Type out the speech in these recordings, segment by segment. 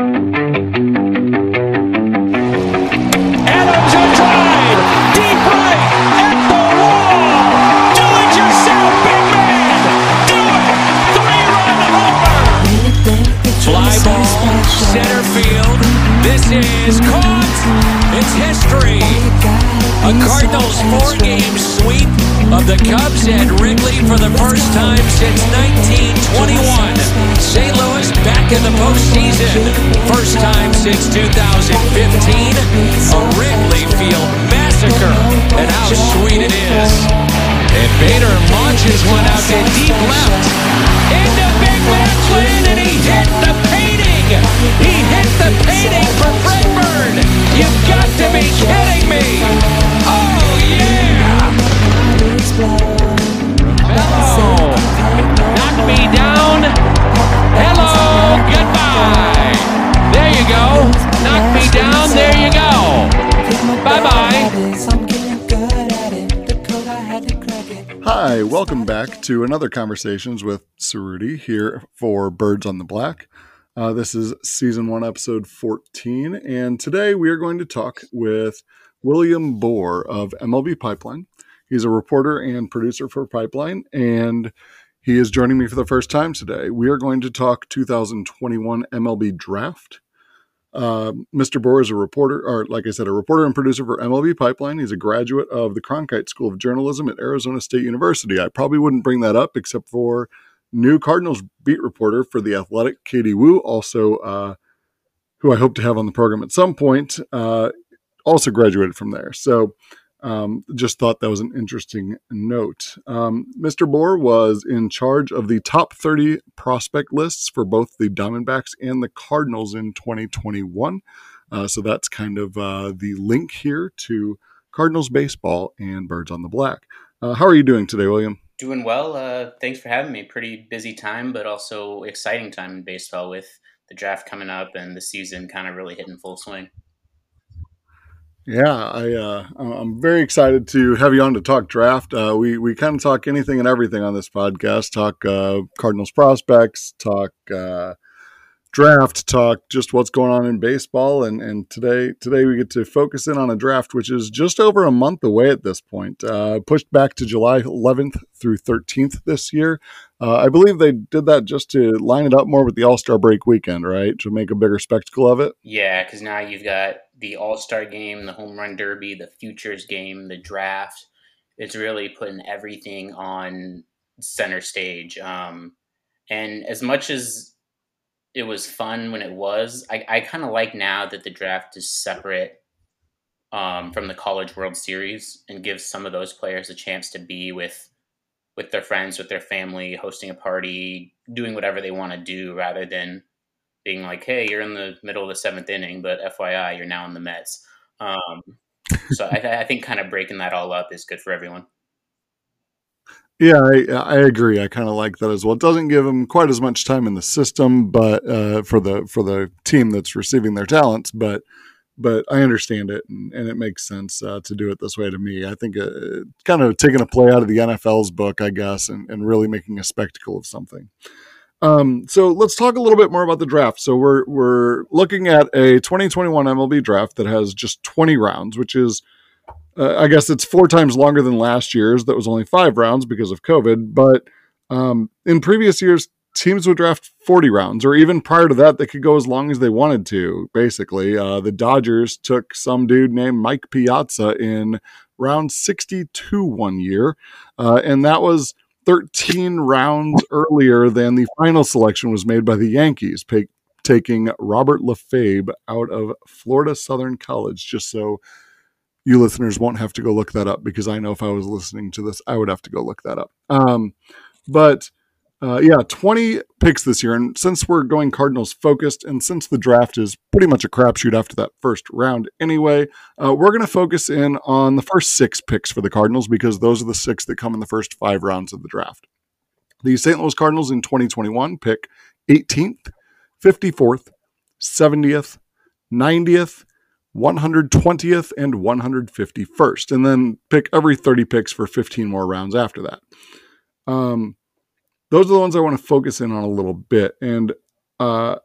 Música in the postseason. First time since 2015. A Wrigley Field massacre. And how sweet it is. And Bader launches one out to deep left. Into Big Mac Land, and he hit the painting. He hit the painting for Fred Bird. You've got to be kidding back to another Conversations with Cerruti here for Birds on the Black. Uh, this is season one, episode 14, and today we are going to talk with William Boor of MLB Pipeline. He's a reporter and producer for Pipeline, and he is joining me for the first time today. We are going to talk 2021 MLB Draft. Uh, Mr. Boor is a reporter, or like I said, a reporter and producer for MLB Pipeline. He's a graduate of the Cronkite School of Journalism at Arizona State University. I probably wouldn't bring that up except for new Cardinals beat reporter for The Athletic, Katie Woo, also, uh, who I hope to have on the program at some point, uh, also graduated from there. So, um, just thought that was an interesting note. Um, Mr. Boor was in charge of the top 30 prospect lists for both the Diamondbacks and the Cardinals in 2021. Uh, so that's kind of uh, the link here to Cardinals baseball and Birds on the Black. Uh, how are you doing today, William? Doing well. Uh, thanks for having me. Pretty busy time, but also exciting time in baseball with the draft coming up and the season kind of really hitting full swing. Yeah, I uh, I'm very excited to have you on to talk draft. Uh, we we kind of talk anything and everything on this podcast. Talk uh, Cardinals prospects, talk uh, draft, talk just what's going on in baseball. And and today today we get to focus in on a draft which is just over a month away at this point. Uh, pushed back to July 11th through 13th this year. Uh, I believe they did that just to line it up more with the All Star break weekend, right? To make a bigger spectacle of it. Yeah, because now you've got the All Star game, the Home Run Derby, the Futures game, the draft. It's really putting everything on center stage. Um, and as much as it was fun when it was, I, I kind of like now that the draft is separate um, from the College World Series and gives some of those players a chance to be with with their friends, with their family, hosting a party, doing whatever they want to do, rather than being like, "Hey, you're in the middle of the seventh inning, but FYI, you're now in the Mets." Um, so I, I think kind of breaking that all up is good for everyone. Yeah, I, I agree. I kind of like that as well. It doesn't give them quite as much time in the system, but uh, for the for the team that's receiving their talents, but but I understand it and, and it makes sense uh, to do it this way. To me, I think uh, kind of taking a play out of the NFL's book, I guess, and, and really making a spectacle of something. Um, so let's talk a little bit more about the draft. So we're we're looking at a 2021 MLB draft that has just 20 rounds, which is uh, I guess it's four times longer than last year's. That was only five rounds because of COVID. But um, in previous years, teams would draft 40 rounds, or even prior to that, they could go as long as they wanted to. Basically, uh, the Dodgers took some dude named Mike Piazza in round 62 one year, uh, and that was 13 rounds earlier than the final selection was made by the Yankees, pay, taking Robert Lefebvre out of Florida Southern College, just so you listeners won't have to go look that up because I know if I was listening to this, I would have to go look that up. Um, but uh, yeah, 20 picks this year. And since we're going Cardinals focused, and since the draft is pretty much a crapshoot after that first round anyway, uh, we're going to focus in on the first six picks for the Cardinals because those are the six that come in the first five rounds of the draft. The St. Louis Cardinals in 2021 pick 18th, 54th, 70th, 90th, 120th, and 151st, and then pick every 30 picks for 15 more rounds after that. Um, those are the ones I want to focus in on a little bit. And uh,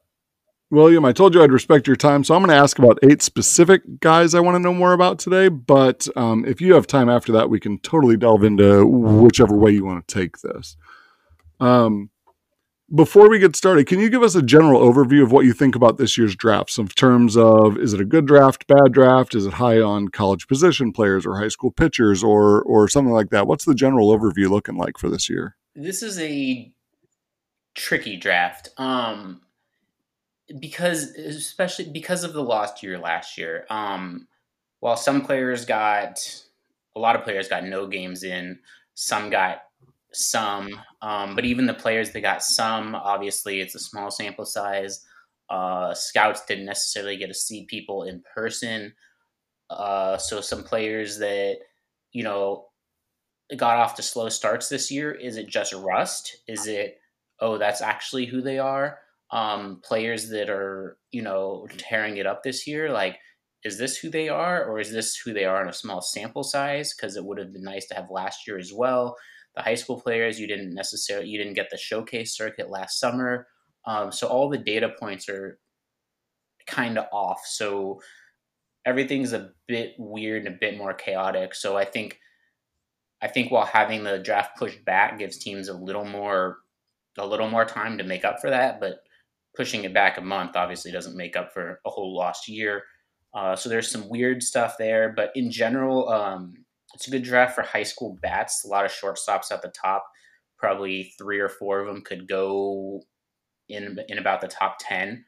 William, I told you I'd respect your time, so I'm going to ask about eight specific guys I want to know more about today. But um, if you have time after that, we can totally delve into whichever way you want to take this. Um, before we get started, can you give us a general overview of what you think about this year's drafts in terms of is it a good draft, bad draft? Is it high on college position players or high school pitchers or or something like that? What's the general overview looking like for this year? This is a tricky draft. Um, because especially because of the lost year last year. Um, while some players got a lot of players got no games in, some got some, um, but even the players that got some, obviously it's a small sample size. Uh, scouts didn't necessarily get to see people in person. Uh, so some players that you know got off to slow starts this year. Is it just rust? Is it oh that's actually who they are? um, players that are you know tearing it up this year like is this who they are or is this who they are in a small sample size because it would have been nice to have last year as well the high school players you didn't necessarily you didn't get the showcase circuit last summer um, so all the data points are kind of off so everything's a bit weird and a bit more chaotic so i think i think while having the draft pushed back gives teams a little more a little more time to make up for that but pushing it back a month obviously doesn't make up for a whole lost year. Uh, so there's some weird stuff there, but in general, um, it's a good draft for high school bats. A lot of shortstops at the top. Probably three or four of them could go in in about the top ten,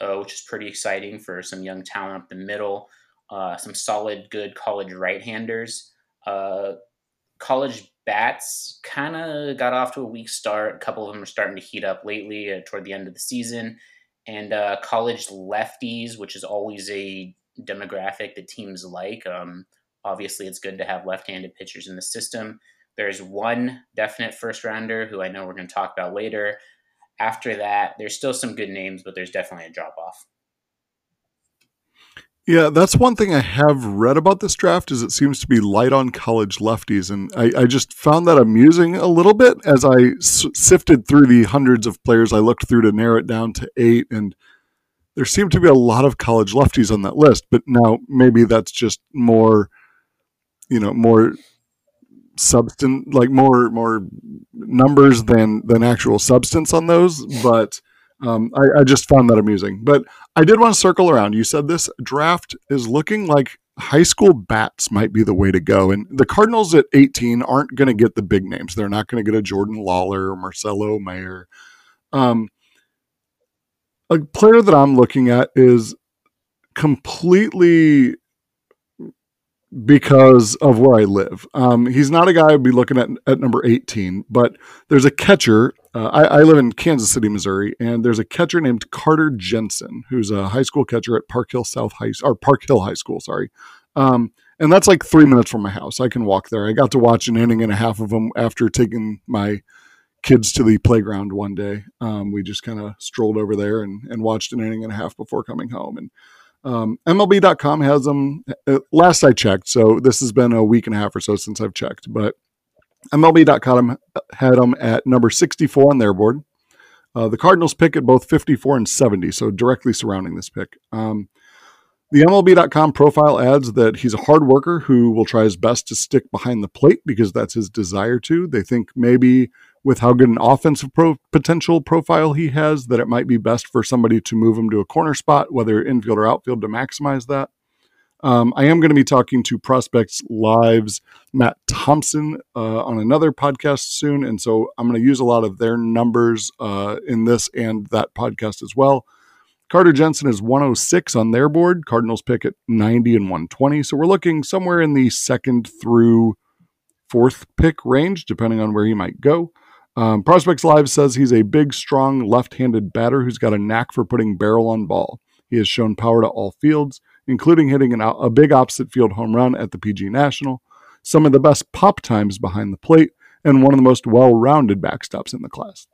uh, which is pretty exciting for some young talent up the middle. Uh, some solid, good college right-handers. Uh, college bats kind of got off to a weak start. A couple of them are starting to heat up lately uh, toward the end of the season. And uh, college lefties, which is always a demographic that teams like. Um, obviously, it's good to have left handed pitchers in the system. There's one definite first rounder who I know we're going to talk about later. After that, there's still some good names, but there's definitely a drop off. Yeah, that's one thing I have read about this draft is it seems to be light on college lefties, and I, I just found that amusing a little bit as I s- sifted through the hundreds of players I looked through to narrow it down to eight, and there seemed to be a lot of college lefties on that list. But now maybe that's just more, you know, more substance, like more more numbers than than actual substance on those, but um, I, I, just found that amusing. But I did want to circle around. You said this draft is looking like high school bats might be the way to go. And the Cardinals at 18 aren't going to get the big names. They're not going to get a Jordan Lawlar or Marcelo Mayer. Um, a player that I'm looking at is completely because of where I live. Um, he's not a guy I'd be looking at at number 18, but there's a catcher. Uh, I, I, live in Kansas City, Missouri, and there's a catcher named Carter Jensen, who's a high school catcher at Park Hill South High or Park Hill High School. Sorry, um, and that's like three minutes from my house. I can walk there. I got to watch an inning and a half of them after taking my kids to the playground one day. Um, we just kind of strolled over there and, and watched an inning and a half before coming home, and um, MLB.com has them uh, last I checked. So this has been a week and a half or so since I've checked, but MLB.com had them at number 64 on their board. Uh, the Cardinals pick at both 54 and 70, so directly surrounding this pick. Um, the MLB.com profile adds that he's a hard worker who will try his best to stick behind the plate because that's his desire to. They think maybe with how good an offensive pro- potential profile he has, that it might be best for somebody to move him to a corner spot, whether infield or outfield, to maximize that. Um, I am going to be talking to Prospects Live's Matt Thompson uh, on another podcast soon. And so I'm going to use a lot of their numbers uh, in this and that podcast as well. Carter Jensen is 106 on their board. Cardinals pick at 90 and 120. So we're looking somewhere in the second through fourth pick range, depending on where he might go. Um, Prospects Live says he's a big, strong left handed batter who's got a knack for putting barrel on ball. He has shown power to all fields, including hitting an, a big opposite field home run at the PG National, some of the best pop times behind the plate, and one of the most well rounded backstops in the class.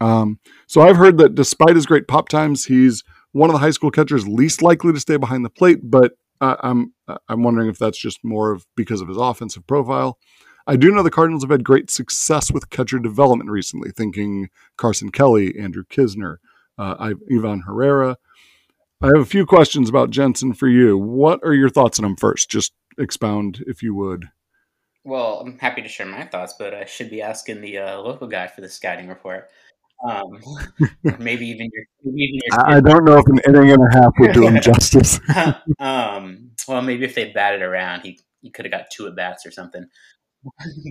Um, so I've heard that despite his great pop times, he's one of the high school catchers least likely to stay behind the plate. But uh, I'm I'm wondering if that's just more of because of his offensive profile. I do know the Cardinals have had great success with catcher development recently, thinking Carson Kelly, Andrew Knizner, uh, Ivan Herrera. I have a few questions about Jensen for you. What are your thoughts on him first? Just expound if you would. Well, I'm happy to share my thoughts, but I should be asking the uh, local guy for the scouting report. Um, maybe even your, maybe even your I don't know if an inning and a half would do him justice. um, well, maybe if they batted around, he, he could have got two at bats or something.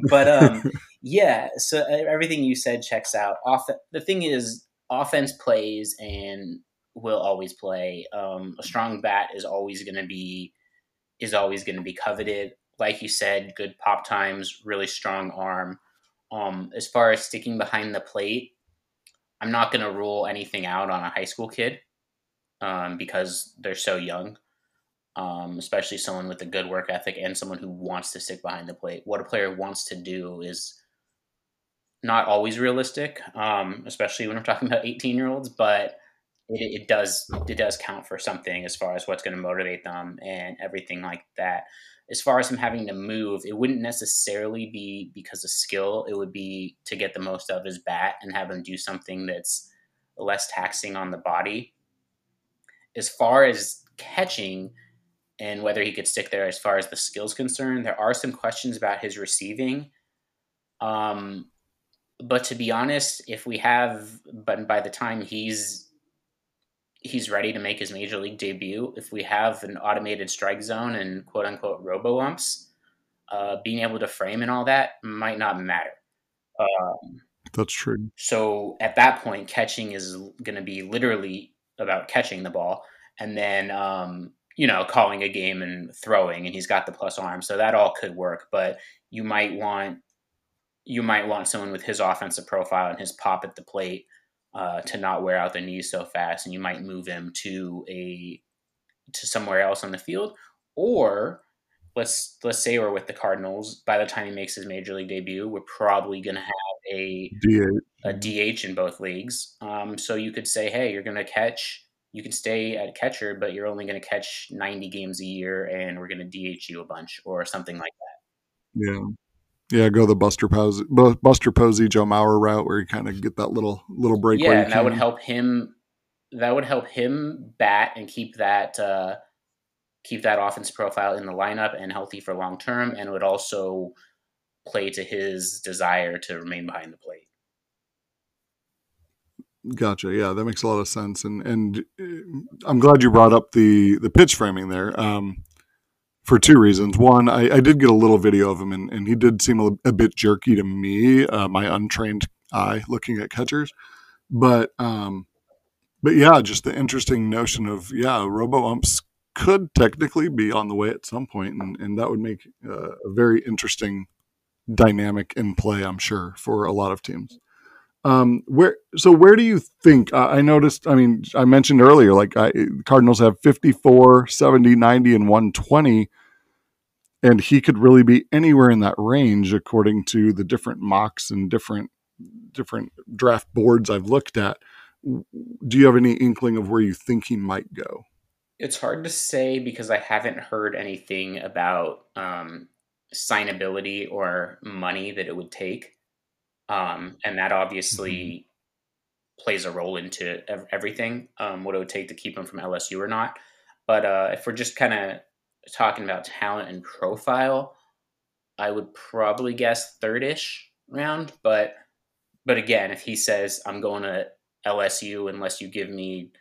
but um, yeah, so everything you said checks out. Off the thing is, offense plays and will always play. Um, a strong bat is always going to be is always going to be coveted. Like you said, good pop times, really strong arm. Um, as far as sticking behind the plate, I'm not going to rule anything out on a high school kid um, because they're so young, um, especially someone with a good work ethic and someone who wants to stick behind the plate. What a player wants to do is not always realistic, um, especially when we're talking about 18 year olds, but it, it, does it does count for something as far as what's going to motivate them and everything like that. As far as him having to move, it wouldn't necessarily be because of skill. It would be to get the most out of his bat and have him do something that's less taxing on the body. As far as catching and whether he could stick there as far as the skills concerned, there are some questions about his receiving. Um, but to be honest, if we have, but by the time he's he's ready to make his major league debut, if we have an automated strike zone and quote unquote robo umps, uh, being able to frame and all that might not matter. Um, That's true. So at that point, catching is going to be literally about catching the ball, and then um, you know calling a game and throwing, and he's got the plus arm, so that all could work. But you might want you might want someone with his offensive profile and his pop at the plate uh, to not wear out the knees so fast, and you might move him to a to somewhere else on the field, or let's let's say we're with the Cardinals. By the time he makes his major league debut, we're probably going to have a DH. a DH in both leagues. Um, so you could say, hey, you're going to catch. You can stay at catcher, but you're only going to catch 90 games a year, and we're going to DH you a bunch or something like that. Yeah. Yeah, go the Buster Posey, Buster Posey, Joe Mauer route where you kind of get that little little break. Yeah, and that would help him. That would help him bat and keep that uh, keep that offense profile in the lineup and healthy for long term, and it would also play to his desire to remain behind the plate. Gotcha. Yeah, that makes a lot of sense, and and uh, I'm glad you brought up the the pitch framing there. Um, for two reasons. One, I, I, did get a little video of him, and, and he did seem a, a bit jerky to me, uh, my untrained eye looking at catchers. But um, but yeah, just the interesting notion of yeah, robo umps could technically be on the way at some point, and, and that would make uh, a very interesting dynamic in play, I'm sure, for a lot of teams. Um, where so where do you think uh, I noticed? I mean, I mentioned earlier, like I, Cardinals have 54, 70, 90, and 120, and he could really be anywhere in that range according to the different mocks and different different draft boards I've looked at. Do you have any inkling of where you think he might go? It's hard to say because I haven't heard anything about um, signability or money that it would take um, and that obviously mm-hmm. plays a role into everything. Um, what it would take to keep him from LSU or not. But uh, if we're just kind of talking about talent and profile, I would probably guess thirdish round. But but again, if he says I'm going to LSU unless you give me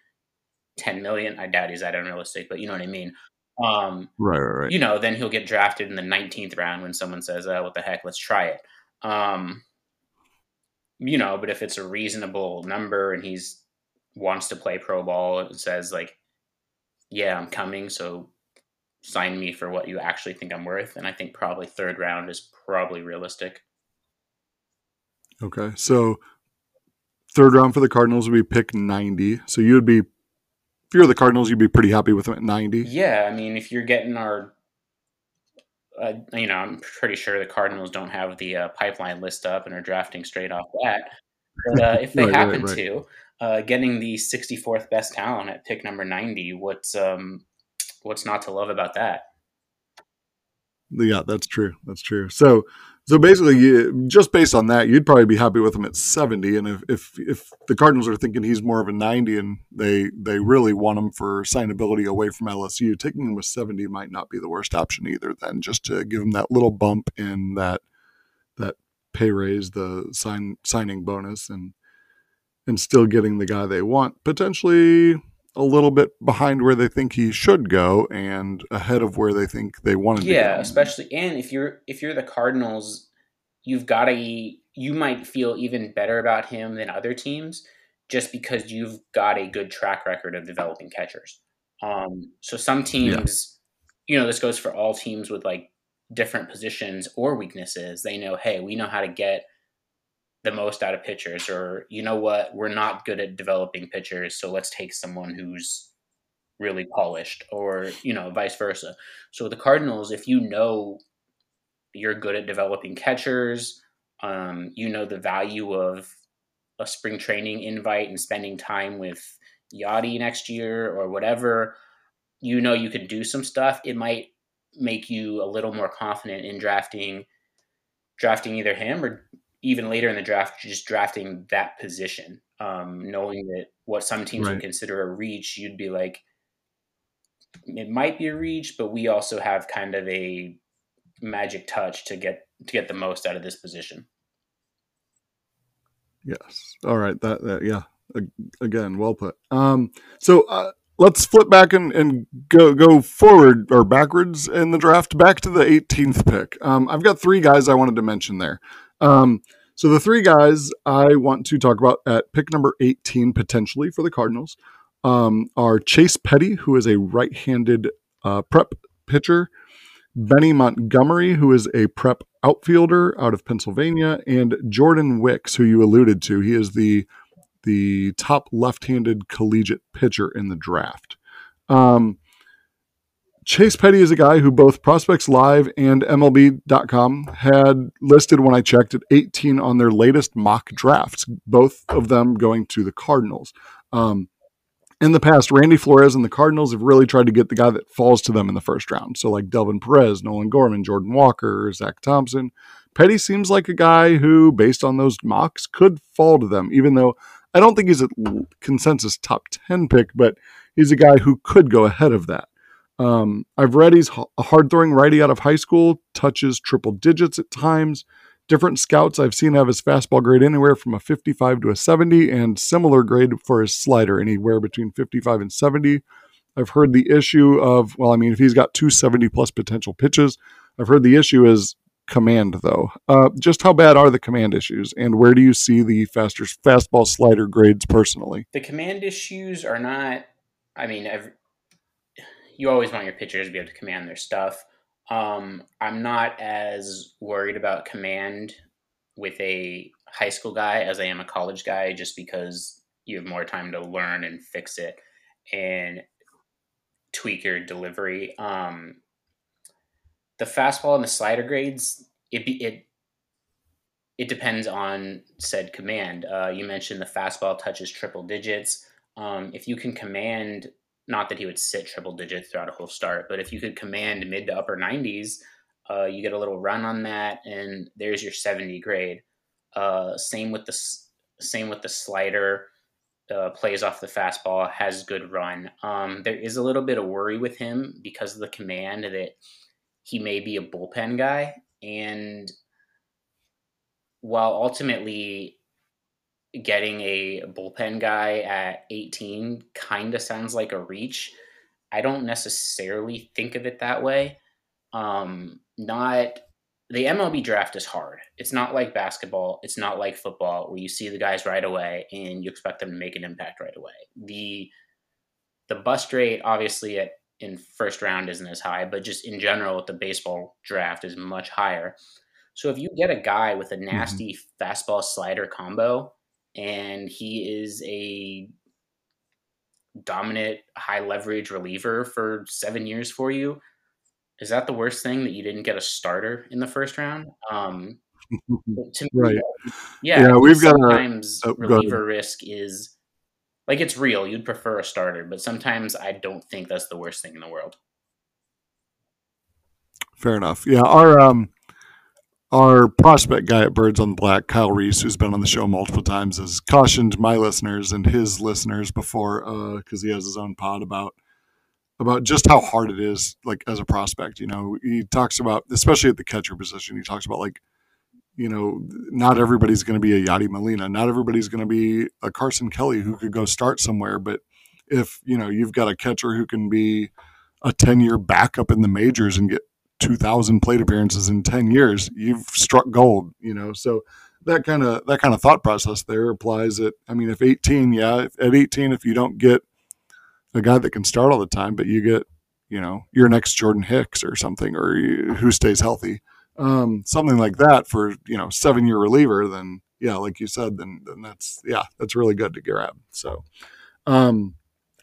10 million, I doubt he's that unrealistic. But you know what I mean. Um, right, right, right. You know, then he'll get drafted in the 19th round when someone says, oh, "What the heck? Let's try it." Um, you know, but if it's a reasonable number and he's wants to play pro ball and says like, yeah, I'm coming, so sign me for what you actually think I'm worth, and I think probably third round is probably realistic. Okay, so third round for the Cardinals would be pick 90. So you would be, if you're the Cardinals, you'd be pretty happy with them at 90. Yeah, I mean, if you're getting our uh, you know, I'm pretty sure the Cardinals don't have the uh, pipeline list up and are drafting straight off that. But uh, if they right, happen right, right. to, uh, getting the 64th best talent at pick number 90, what's um, what's not to love about that? Yeah, that's true. That's true. So, so basically, you, just based on that, you'd probably be happy with him at seventy. And if if if the Cardinals are thinking he's more of a ninety, and they they really want him for signability away from LSU, taking him with seventy might not be the worst option either. Then just to give him that little bump in that that pay raise, the sign signing bonus, and and still getting the guy they want, potentially a little bit behind where they think he should go and ahead of where they think they wanted yeah, to go. especially and if you're if you're the Cardinals, you've got to you might feel even better about him than other teams just because you've got a good track record of developing catchers. Um, so some teams, yeah. you know, this goes for all teams with like different positions or weaknesses. They know, hey, we know how to get the most out of pitchers or you know what we're not good at developing pitchers so let's take someone who's really polished or you know vice versa. So the cardinals if you know you're good at developing catchers um, you know the value of a spring training invite and spending time with Yadi next year or whatever you know you could do some stuff it might make you a little more confident in drafting drafting either him or even later in the draft, just drafting that position, um, knowing that what some teams right. would consider a reach, you'd be like, it might be a reach, but we also have kind of a magic touch to get to get the most out of this position. Yes. All right. That, that yeah. Again, well put. Um, so uh, let's flip back and, and go go forward or backwards in the draft, back to the 18th pick. Um, I've got three guys I wanted to mention there. Um, so the three guys I want to talk about at pick number 18 potentially for the Cardinals um, are Chase Petty, who is a right-handed uh, prep pitcher, Benny Montgomery, who is a prep outfielder out of Pennsylvania, and Jordan Wicks, who you alluded to. He is the the top left-handed collegiate pitcher in the draft. Um, Chase Petty is a guy who both Prospects Live and MLB.com had listed when I checked at 18 on their latest mock drafts, both of them going to the Cardinals. Um, in the past, Randy Flores and the Cardinals have really tried to get the guy that falls to them in the first round. So, like Delvin Perez, Nolan Gorman, Jordan Walker, Zack Thompson. Petty seems like a guy who, based on those mocks, could fall to them, even though I don't think he's a consensus top 10 pick, but he's a guy who could go ahead of that. Um, I've read he's a hard throwing righty out of high school, touches triple digits at times. Different scouts I've seen have his fastball grade anywhere from a 55 to a 70, and similar grade for his slider, anywhere between 55 and 70. I've heard the issue of, well, I mean, if he's got 270 plus potential pitches, I've heard the issue is command, though. Uh, just how bad are the command issues, and where do you see the faster fastball slider grades personally? The command issues are not. I mean, you always want your pitchers to be able to command their stuff. Um, I'm not as worried about command with a high school guy as I am a college guy, just because you have more time to learn and fix it and tweak your delivery. Um, the fastball and the slider grades, it it it depends on said command. Uh, you mentioned the fastball touches triple digits. Um, if you can command not that he would sit triple digits throughout a whole start, but if you could command mid to upper 90s, uh, you get a little run on that, and there's your 70 grade. Uh, same with the same with the slider. Uh, plays off the fastball, has good run. Um, there is a little bit of worry with him because of the command that he may be a bullpen guy, and while ultimately getting a bullpen guy at 18 kind of sounds like a reach. I don't necessarily think of it that way. Um, not the MLB draft is hard. It's not like basketball. It's not like football where you see the guys right away and you expect them to make an impact right away. The the bust rate obviously at in first round isn't as high, but just in general the baseball draft is much higher. So if you get a guy with a mm-hmm. nasty mm-hmm. fastball slider combo and he is a dominant high leverage reliever for seven years for you. Is that the worst thing that you didn't get a starter in the first round? Um, to right. Me, yeah, yeah we've got sometimes a, oh, reliever risk is like it's real. You'd prefer a starter, but sometimes I don't think that's the worst thing in the world. fair enough. Yeah, our um, our prospect guy at Birds on the Black, Kyle Reis, who's been on the show multiple times, has cautioned my listeners and his listeners before because uh, he has his own pod about about just how hard it is, like as a prospect. You know, he talks about, especially at the catcher position, he talks about like, you know, not everybody's going to be a Yadi Molina, not everybody's going to be a Carson Kelly who could go start somewhere, but if you know you've got a catcher who can be a 10 year backup in the majors and get 2000 plate appearances in 10 years you've struck gold you know? So that kind of that kind of thought process there applies at i mean if 18 yeah if, at 18 if you don't get a guy that can start all the time but you get you know your next jordan hicks or something or you, who stays healthy um, something like that for you know seven year reliever then yeah like you said then then that's yeah that's really good to grab so um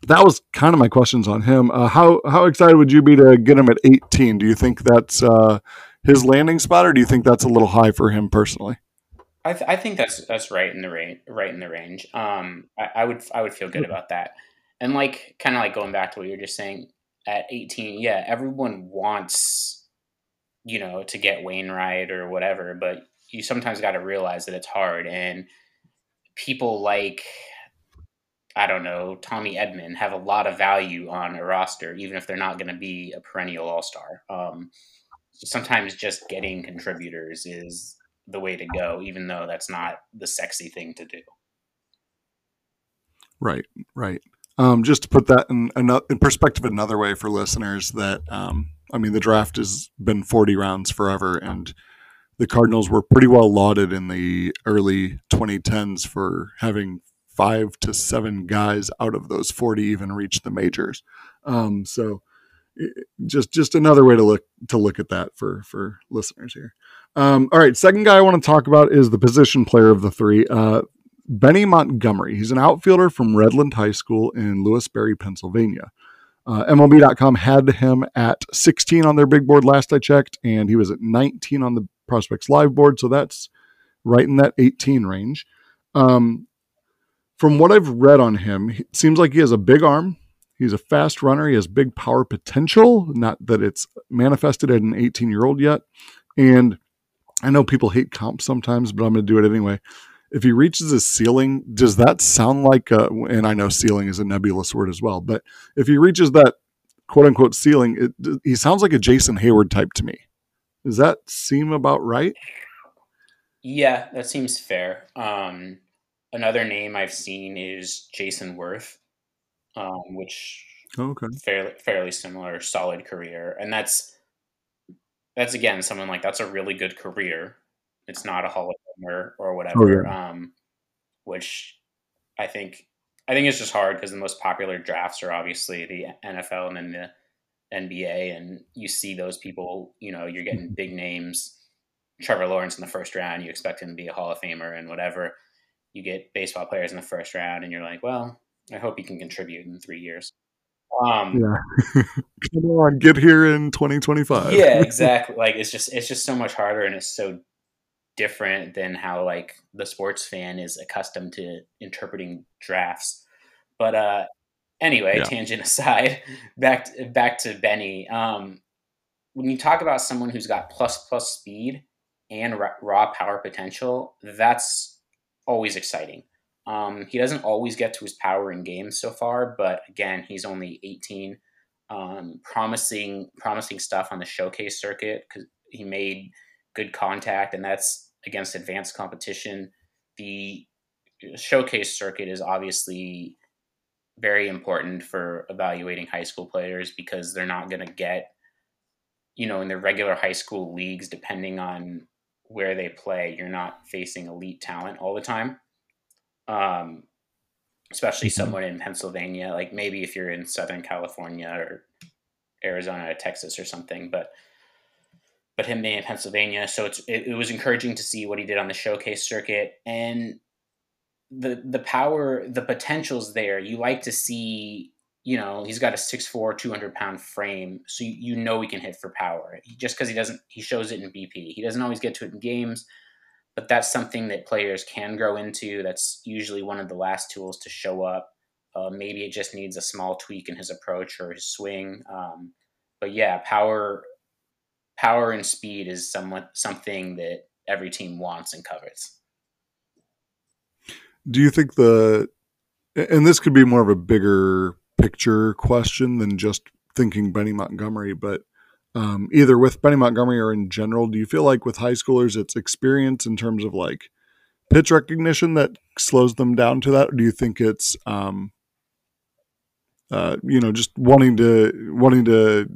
that was kind of my questions on him. Uh, how how excited would you be to get him at 18? Do you think that's uh, his landing spot, or do you think that's a little high for him personally? I, th- I think that's that's right in the range. Right in the range. Um, I, I would I would feel good about that. And like kind of like going back to what you're just saying at 18, yeah, everyone wants you know to get Wainwright or whatever, but you sometimes got to realize that it's hard and people like I don't know, Tommy Edman have a lot of value on a roster, even if they're not going to be a perennial all star. Um, sometimes just getting contributors is the way to go, even though that's not the sexy thing to do. Right, right. Um, just to put that in, in perspective another way for listeners that, um, I mean, the draft has been 40 rounds forever, and the Cardinals were pretty well lauded in the early 2010s for having five to seven guys out of those 40 even reach the majors. Um, so just just another way to look to look at that for for listeners here. Um, all right, second guy I want to talk about is the position player of the three, uh, Benny Montgomery. He's an outfielder from Redland High School in Lewisberry, Pennsylvania. Uh, MLB.com had him at 16 on their big board last I checked, and he was at 19 on the Prospects Live board, so that's right in that 18 range. Um, from what I've read on him, it seems like he has a big arm. He's a fast runner. He has big power potential. Not that it's manifested at an 18 year old yet. And I know people hate comps sometimes, but I'm going to do it anyway. If he reaches his ceiling, does that sound like, a, and I know ceiling is a nebulous word as well, but if he reaches that quote unquote ceiling, it, he sounds like a Jason Heyward type to me. Does that seem about right? Yeah, that seems fair. Um, Another name I've seen is Jayson Werth, um, which oh, okay. fairly fairly similar, solid career, and that's that's again someone like that's a really good career. It's not a Hall of Famer or whatever, oh, yeah. um, which I think I think it's just hard because the most popular drafts are obviously the NFL and then the NBA, and you see those people. You know, you're getting big names. Trevor Lawrence in the first round, you expect him to be a Hall of Famer and whatever you get baseball players in the first round, and you're like, well, I hope you can contribute in three years. Um, yeah, come on, get here in 2025. yeah, exactly. Like it's just it's just so much harder, and it's so different than how like the sports fan is accustomed to interpreting drafts. But uh, anyway, yeah. tangent aside, back to, back to Benny. Um, when you talk about someone who's got plus plus speed and raw power potential, that's always exciting. Um, he doesn't always get to his power in games so far, but again, he's only 18. Um, promising, promising stuff on the showcase circuit because he made good contact, and that's against advanced competition. The showcase circuit is obviously very important for evaluating high school players because they're not going to get, you know, in their regular high school leagues, depending on where they play, you're not facing elite talent all the time um, especially mm-hmm. someone in Pennsylvania. Like maybe if you're in Southern California or Arizona, or Texas, or something, but but him being in Pennsylvania, so it's it, it was encouraging to see what he did on the showcase circuit and the the power, the potential's there. You like to see. You know, he's got a 6'4", 200 pound frame, so you, you know he can hit for power. He, just because he doesn't, he shows it in BP. He doesn't always get to it in games, but that's something that players can grow into. That's usually one of the last tools to show up. Uh, maybe it just needs a small tweak in his approach or his swing. Um, but yeah, power power and speed is somewhat something that every team wants and covets. Do you think the and this could be more of a bigger picture question than just thinking Benny Montgomery, but um, either with Benny Montgomery or in general, do you feel like with high schoolers it's experience in terms of like pitch recognition that slows them down to that? Or do you think it's um, uh, you know just wanting to wanting to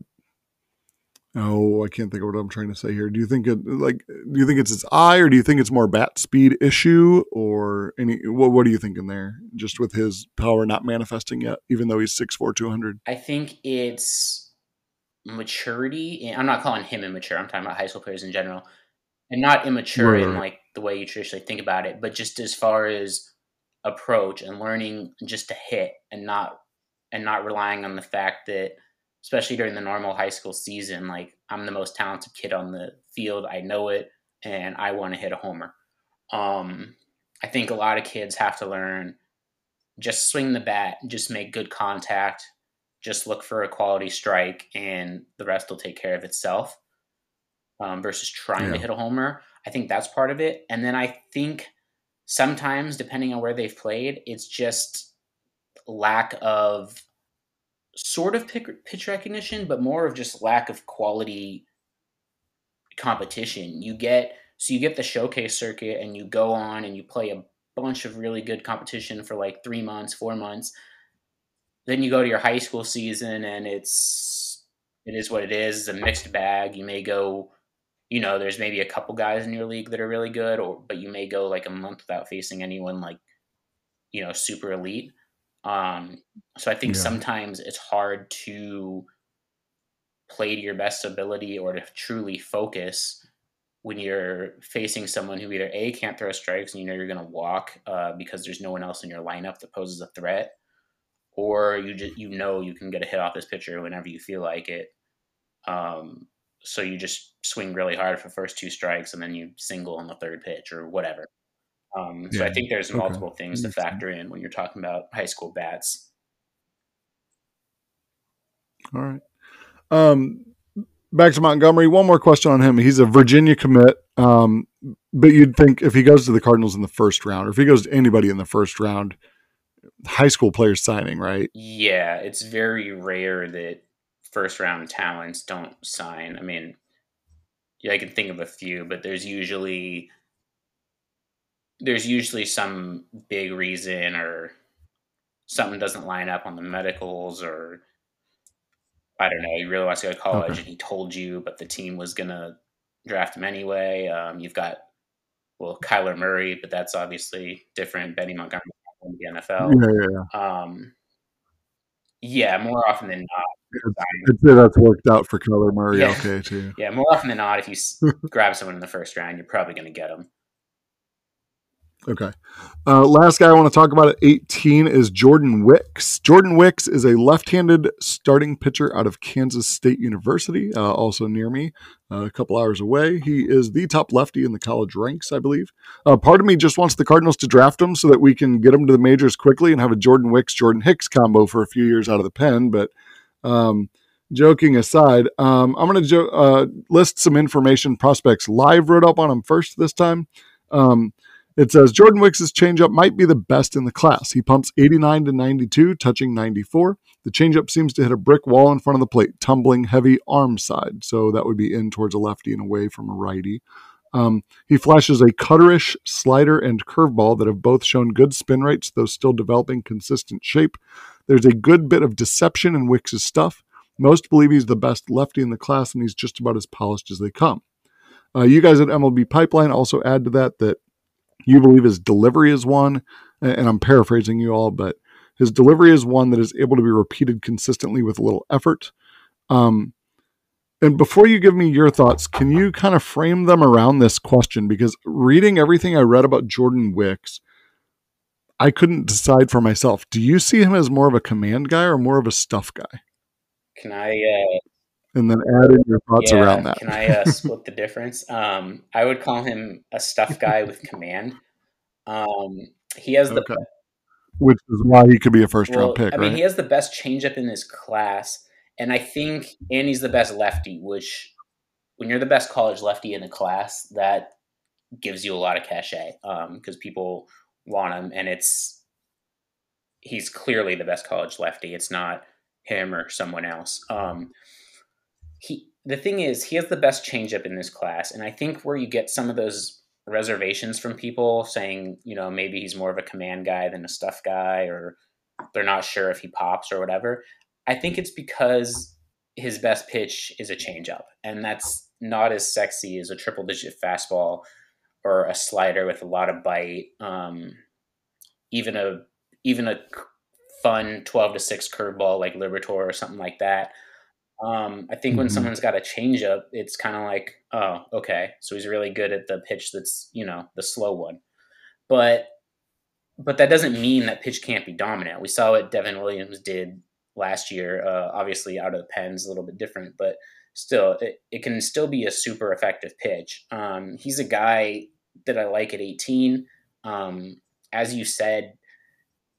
oh, I can't think of what I'm trying to say here. Do you think it like do you think it's his eye or do you think it's more bat speed issue or any what what are you thinking there? Just with his power not manifesting yet, even though he's 6'4", 200? I think it's maturity. I'm not calling him immature. I'm talking about high school players in general. And not immature right. in like the way you traditionally think about it, but just as far as approach and learning just to hit and not and not relying on the fact that especially during the normal high school season, like I'm the most talented kid on the field. I know it, and I want to hit a homer. Um, I think a lot of kids have to learn just swing the bat, just make good contact, just look for a quality strike, and the rest will take care of itself. Um, versus trying yeah. to hit a homer, I think that's part of it. And then I think sometimes, depending on where they've played, it's just lack of sort of pitch recognition, but more of just lack of quality competition. You get so you get the showcase circuit and you go on and you play a bunch of really good competition for like three months, four months. Then you go to your high school season and it's it is what it is. It's a mixed bag. You may go, you know, there's maybe a couple guys in your league that are really good, or but you may go like a month without facing anyone like, you know, super elite. Um, so I think yeah. sometimes it's hard to play to your best ability or to truly focus when you're facing someone who either a can't throw strikes and you know you're going to walk uh, because there's no one else in your lineup that poses a threat, or you just you know you can get a hit off this pitcher whenever you feel like it. Um, so you just swing really hard for first two strikes and then you single on the third pitch or whatever. Um, so I think there's multiple okay. things to factor in when you're talking about high school bats. All right. Um, back to Montgomery. One more question on him. He's a Virginia commit, um, but you'd think if he goes to the Cardinals in the first round, or if he goes to anybody in the first round, high school players signing, right? Yeah, it's very rare that first round talents don't sign. I mean, yeah, I can think of a few, but there's usually there's usually some big reason or something doesn't line up on the medicals or I don't know, he really wants to go to college okay. and he told you, but the team was gonna draft him anyway. Um, you've got well Kyler Murray, but that's obviously different. Benny Montgomery in the NFL. Yeah, yeah, yeah. Um, yeah, more often than not. I'd say that's worked out for Kyler Murray. Yeah. Okay, too. Yeah, more often than not, if you grab someone in the first round, you're probably going to get them. Okay. Uh, last guy I want to talk about at 18 is Jordan Wicks. Jordan Wicks is a left handed starting pitcher out of Kansas State University, uh, also near me, uh, a couple hours away. He is the top lefty in the college ranks, I believe. Uh, part of me just wants the Cardinals to draft him so that we can get him to the majors quickly and have a Jordan Wicks, Jordan Hicks combo for a few years out of the pen. But um, joking aside, um, I'm going to jo- uh, list some information prospects live wrote up on him first this time. Um, it says Jordan Wicks' changeup might be the best in the class. He pumps 89 to 92, touching 94. The changeup seems to hit a brick wall in front of the plate, tumbling heavy arm side. So that would be in towards a lefty and away from a righty. Um, he flashes a cutterish slider and curveball that have both shown good spin rates, though still developing consistent shape. There's a good bit of deception in Wicks' stuff. Most believe he's the best lefty in the class, and he's just about as polished as they come. Uh, you guys at MLB Pipeline also add to that that you believe his delivery is one, and I'm paraphrasing you all, but his delivery is one that is able to be repeated consistently with a little effort. Um, and before you give me your thoughts, can you kind of frame them around this question? Because reading everything I read about Jordan Wicks, I couldn't decide for myself. Do you see him as more of a command guy or more of a stuff guy? Can I uh, and then add in your thoughts yeah, around that. Can I uh, split the difference? Um, I would call him a stuff guy with command. Um, he has the, okay. which is why he could be a first well, round pick. I mean, he has the best changeup in his class, and I think, and he's the best lefty, which when you're the best college lefty in a class, that gives you a lot of cachet because um, people want him, and it's he's clearly the best college lefty. It's not him or someone else. Um, he the thing is, he has the best changeup in this class, and I think where you get some of those reservations from people saying, you know, maybe he's more of a command guy than a stuff guy, or they're not sure if he pops or whatever. I think it's because his best pitch is a changeup, and that's not as sexy as a triple digit fastball or a slider with a lot of bite. Um, even a even a fun twelve to six curveball like Liberatore or something like that. Um, I think mm-hmm. when someone's got a changeup, it's kind of like, oh, okay, so he's really good at the pitch that's you know the slow one, but but that doesn't mean that pitch can't be dominant. We saw what Devin Williams did last year. Uh, obviously, out of the pens, a little bit different, but still, it, it can still be a super effective pitch. Um, he's a guy that I like at 18. Um, as you said,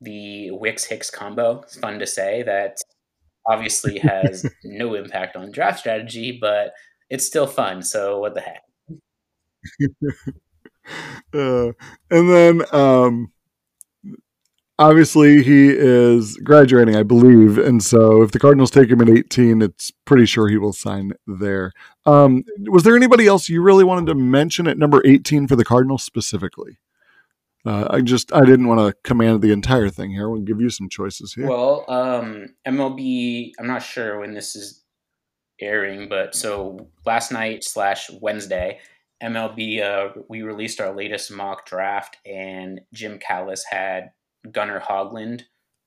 the Wicks Hicks combo. It's fun to say that obviously has no impact on draft strategy, but it's still fun. So what the heck? uh, and then um, obviously he is graduating, I believe, and so if the Cardinals take him at 18, it's pretty sure he will sign there. Um, was there anybody else you really wanted to mention at number 18 for the Cardinals specifically? Uh, I just I didn't want to command the entire thing here. We'll give you some choices here. Well, um, MLB. I'm not sure when this is airing, but so last night slash Wednesday, MLB uh, we released our latest mock draft, and Jim Callis had Gunnar Hoglund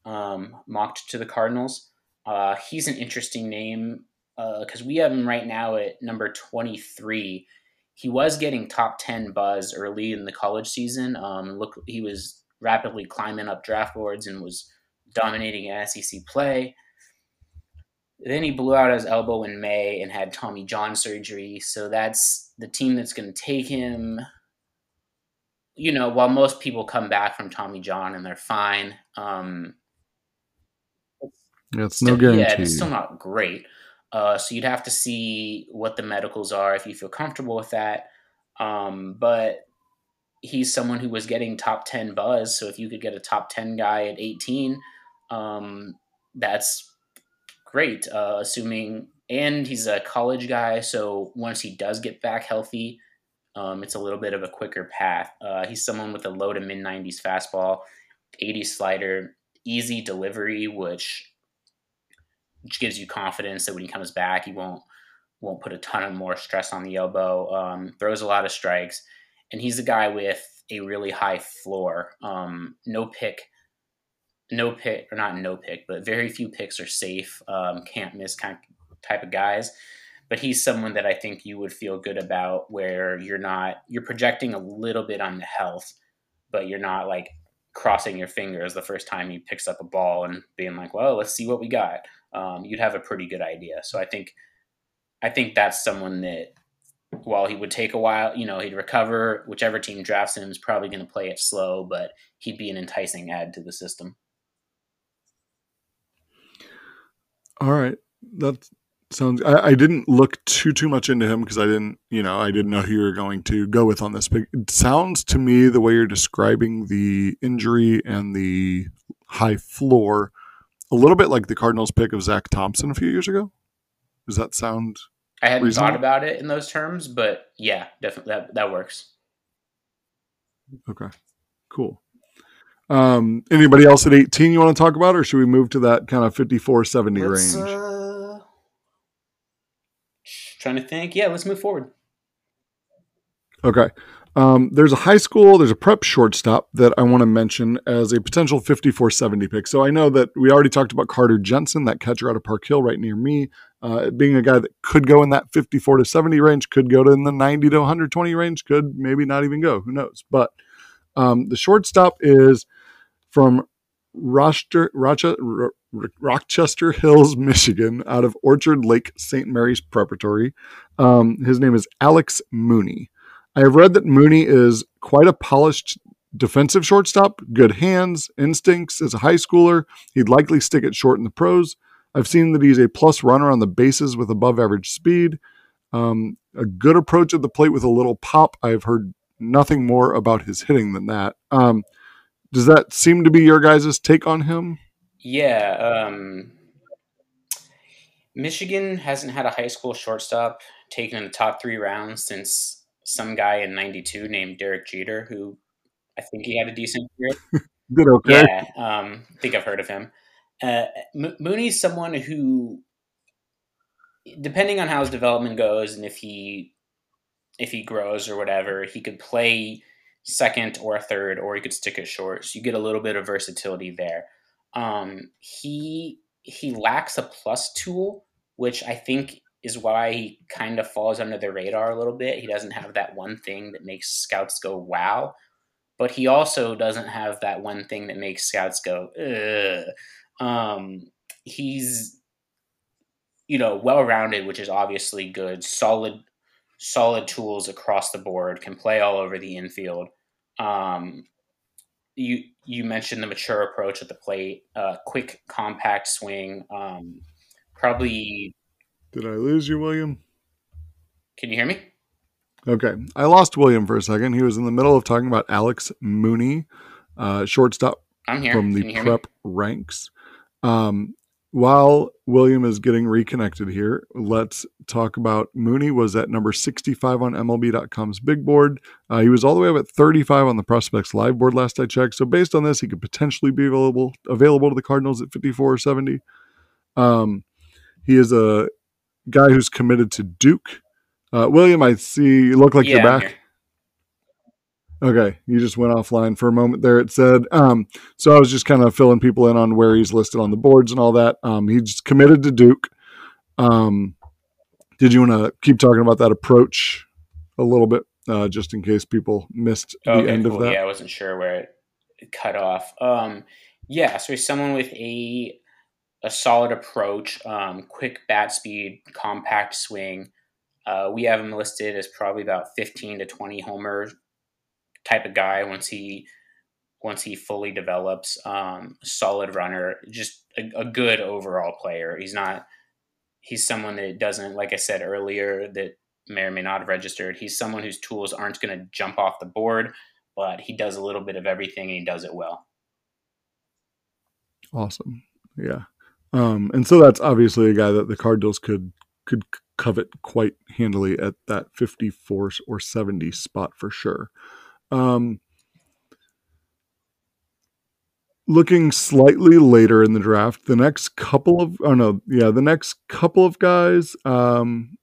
um, mocked to the Cardinals. Uh, he's an interesting name because uh, we have him right now at number 23. He was getting top 10 buzz early in the college season. Um, look, he was rapidly climbing up draft boards and was dominating SEC play. Then he blew out his elbow in May and had Tommy John surgery. So that's the team that's going to take him you know, while most people come back from Tommy John and they're fine, um, it's still, no guarantee. Yeah, it's still not great. Uh, so you'd have to see what the medicals are if you feel comfortable with that. Um, but he's someone who was getting top 10 buzz. So if you could get a top 10 guy at 18, um, that's great. Uh, assuming, and he's a college guy. So once he does get back healthy, um, it's a little bit of a quicker path. Uh, he's someone with a low to mid 90s fastball, 80 slider, easy delivery, which which gives you confidence that when he comes back, he won't won't put a ton of more stress on the elbow. Um, throws a lot of strikes, and he's a guy with a really high floor. Um, no pick, no pick, or not no pick, but very few picks are safe. Um, can't miss kind of type of guys but he's someone that I think you would feel good about where you're not you're projecting a little bit on the health, but you're not like crossing your fingers the first time he picks up a ball and being like, well, let's see what we got. Um, you'd have a pretty good idea. So I think I think that's someone that while he would take a while, you know, he'd recover. Whichever team drafts him is probably going to play it slow, but he'd be an enticing add to the system. All right, that sounds I, I, didn't look too too much into him because i didn't you know i didn't know who you were going to go with on this but it sounds to me the way you're describing the injury and the high floor a little bit like the cardinals pick of zack thompson a few years ago does that sound i hadn't reasonable? thought about it in those terms but yeah definitely that, that works okay cool um anybody else at 18 you want to talk about or should we move to that kind of 54 70 Let's, range uh trying to think. Yeah, let's move forward. Okay. Um, there's a high school, there's a prep shortstop that I want to mention as a potential 5470 pick. So I know that we already talked about Carter Jensen, that catcher out of Park Hill right near me, uh, being a guy that could go in that 54 to 70 range, could go to in the 90 to 120 range, could maybe not even go. Who knows? But um, the shortstop is from Rochester, Rochester, Rochester Hills, Michigan, out of Orchard Lake St. Mary's Preparatory. Um, his name is Alex Mooney. I have read that Mooney is quite a polished defensive shortstop, good hands, instincts. As a high schooler, he'd likely stick it short in the pros. I've seen that he's a plus runner on the bases with above average speed. Um, a good approach at the plate with a little pop. I've heard nothing more about his hitting than that. Um, does that seem to be your guys' take on him? Yeah. Um, Michigan hasn't had a high school shortstop taken in the top three rounds since some guy in 92 named Derek Jeter, who I think he had a decent career. Did okay. Yeah, um, I think I've heard of him. Uh, M- Mooney's someone who, depending on how his development goes and if he if he grows or whatever, he could play second or third, or he could stick it short. So you get a little bit of versatility there. Um, he he lacks a plus tool, which I think is why he kind of falls under the radar a little bit. He doesn't have that one thing that makes scouts go wow, but he also doesn't have that one thing that makes scouts go ugh. Um, he's you know well rounded, which is obviously good. Solid solid tools across the board. Can play all over the infield. Um, you you mentioned the mature approach at the plate, uh, quick, compact swing. Um, probably. Did I lose you, William? Can you hear me? Okay, I lost William for a second. He was in the middle of talking about Alex Mooney, uh, shortstop from the prep me? ranks. Um, while William is getting reconnected here, let's talk about Mooney was at number 65 on MLB.com's big board. Uh, he was all the way up at 35 on the Prospects live board last I checked. So based on this, he could potentially be available available to the Cardinals at 54 or 70. Um, he is a guy who's committed to Duke. Uh, William, I see you look like yeah, you're back. Okay, you just went offline for a moment there. It said, um, so I was just kind of filling people in on where he's listed on the boards and all that. Um, he's committed to Duke. Um, did you want to keep talking about that approach a little bit, uh, just in case people missed the okay, end cool. of that? Yeah, I wasn't sure where it cut off. Um, yeah, so he's someone with a a solid approach, um, quick bat speed, compact swing. Uh, we have him listed as probably about 15 to 20 homers type of guy once he once he fully develops. Um, solid runner, just a, a, good overall player. He's not. He's someone that doesn't, like I said earlier, that may or may not have registered. He's someone whose tools aren't going to jump off the board, but he does a little bit of everything and he does it well. Awesome. Yeah. Um, and so that's obviously a guy that the Cardinals could could covet quite handily at that 54 or 70 spot for sure. Um, looking slightly later in the draft, the next couple of oh no, yeah, the next couple of guys um,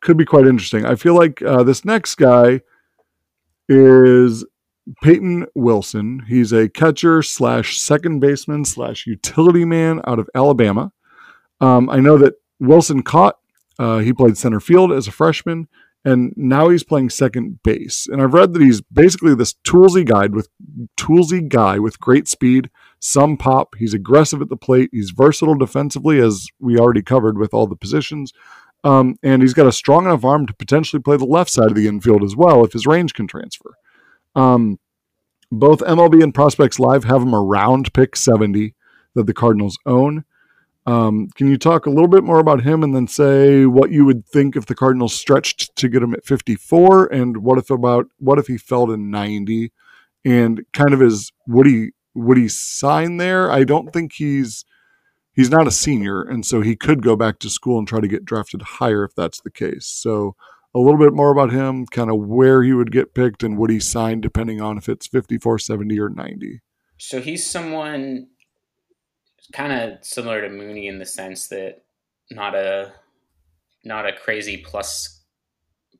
could be quite interesting. I feel like uh, this next guy is Peyton Wilson. He's a catcher slash second baseman slash utility man out of Alabama. Um, I know that Wilson caught. Uh, he played center field as a freshman and now he's playing second base. And I've read that he's basically this toolsy guy with toolsy guy with great speed, some pop. He's aggressive at the plate. He's versatile defensively, as we already covered with all the positions. Um, and he's got a strong enough arm to potentially play the left side of the infield as well if his range can transfer. Um, both MLB and Prospects Live have him around pick 70 that the Cardinals own. Um, can you talk a little bit more about him and then say what you would think if the Cardinals stretched to get him at 54 and what if about what if he fell to 90 and kind of his would he would he sign there? I don't think he's he's not a senior and so he could go back to school and try to get drafted higher if that's the case. So a little bit more about him, kind of where he would get picked and would he sign depending on if it's 54, 70 or 90. So he's someone kind of similar to Mooney in the sense that not a not a crazy plus